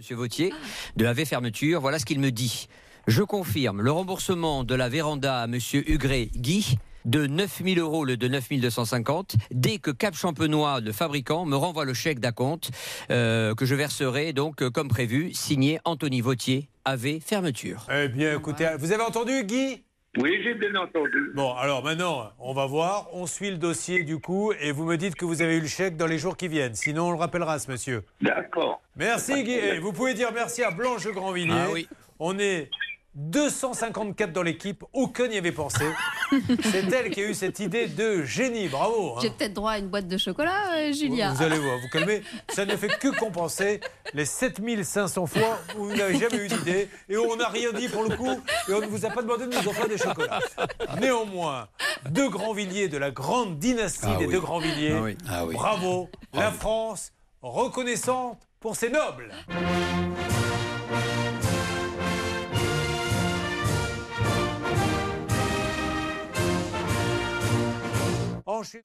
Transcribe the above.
Monsieur Vautier, de AV Fermeture. Voilà ce qu'il me dit. Je confirme le remboursement de la véranda à Monsieur Hugré Guy de 9000 euros le de 9250 dès que Cap Champenois, le fabricant, me renvoie le chèque d'acompte euh, que je verserai donc euh, comme prévu, signé Anthony Vautier, AV Fermeture. Eh bien, écoutez, vous avez entendu, Guy? Oui, j'ai bien entendu. Bon, alors maintenant, on va voir. On suit le dossier du coup et vous me dites que vous avez eu le chèque dans les jours qui viennent. Sinon, on le rappellera, ce monsieur. D'accord. Merci, Guy. Vous pouvez dire merci à Blanche Grandvilliers. Ah oui. On est 254 dans l'équipe. Aucun n'y avait pensé. C'est elle qui a eu cette idée de génie. Bravo. hein. J'ai peut-être droit à une boîte de chocolat, euh, Julia. Vous allez voir, vous calmez. Ça ne fait que compenser les 7500 fois où vous n'avez jamais eu d'idée et où on n'a rien dit pour le coup et on ne vous a pas demandé de nous offrir des chocolats. Néanmoins, deux Grandvilliers de la grande dynastie Ah des oui. deux Grandvilliers. Ah oui. Ah oui. Bravo, la France reconnaissante pour ses nobles. Mãos.